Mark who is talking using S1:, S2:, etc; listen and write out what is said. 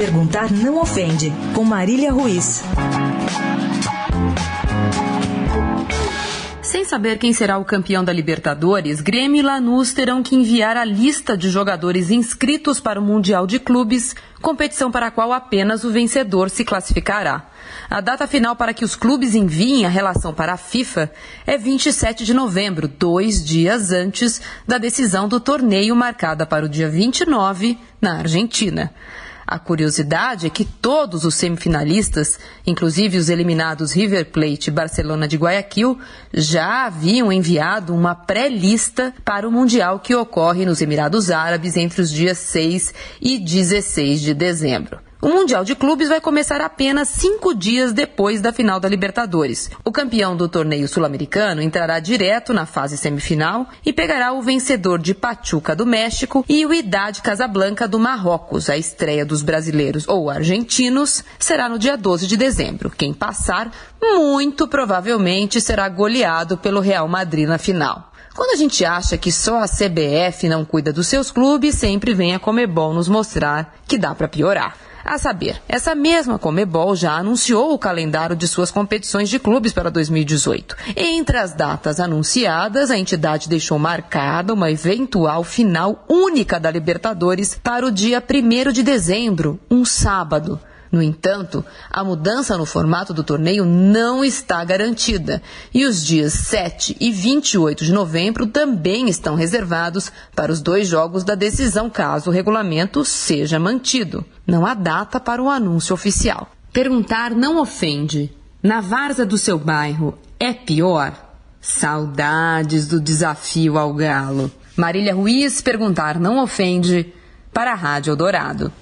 S1: Perguntar não ofende, com Marília Ruiz.
S2: Sem saber quem será o campeão da Libertadores, Grêmio e Lanús terão que enviar a lista de jogadores inscritos para o Mundial de Clubes, competição para a qual apenas o vencedor se classificará. A data final para que os clubes enviem a relação para a FIFA é 27 de novembro, dois dias antes da decisão do torneio marcada para o dia 29 na Argentina. A curiosidade é que todos os semifinalistas, inclusive os eliminados River Plate e Barcelona de Guayaquil, já haviam enviado uma pré-lista para o Mundial que ocorre nos Emirados Árabes entre os dias 6 e 16 de dezembro. O Mundial de Clubes vai começar apenas cinco dias depois da final da Libertadores. O campeão do torneio sul-americano entrará direto na fase semifinal e pegará o vencedor de Pachuca do México e o Idade Casablanca do Marrocos. A estreia dos brasileiros ou argentinos será no dia 12 de dezembro. Quem passar, muito provavelmente será goleado pelo Real Madrid na final. Quando a gente acha que só a CBF não cuida dos seus clubes, sempre vem a Comebol nos mostrar que dá para piorar. A saber, essa mesma Comebol já anunciou o calendário de suas competições de clubes para 2018. Entre as datas anunciadas, a entidade deixou marcada uma eventual final única da Libertadores para o dia 1 de dezembro, um sábado. No entanto, a mudança no formato do torneio não está garantida e os dias 7 e 28 de novembro também estão reservados para os dois jogos da decisão caso o regulamento seja mantido. Não há data para o anúncio oficial. Perguntar não ofende. Na várzea do seu bairro é pior? Saudades do desafio ao galo. Marília Ruiz, perguntar não ofende para a Rádio Dourado.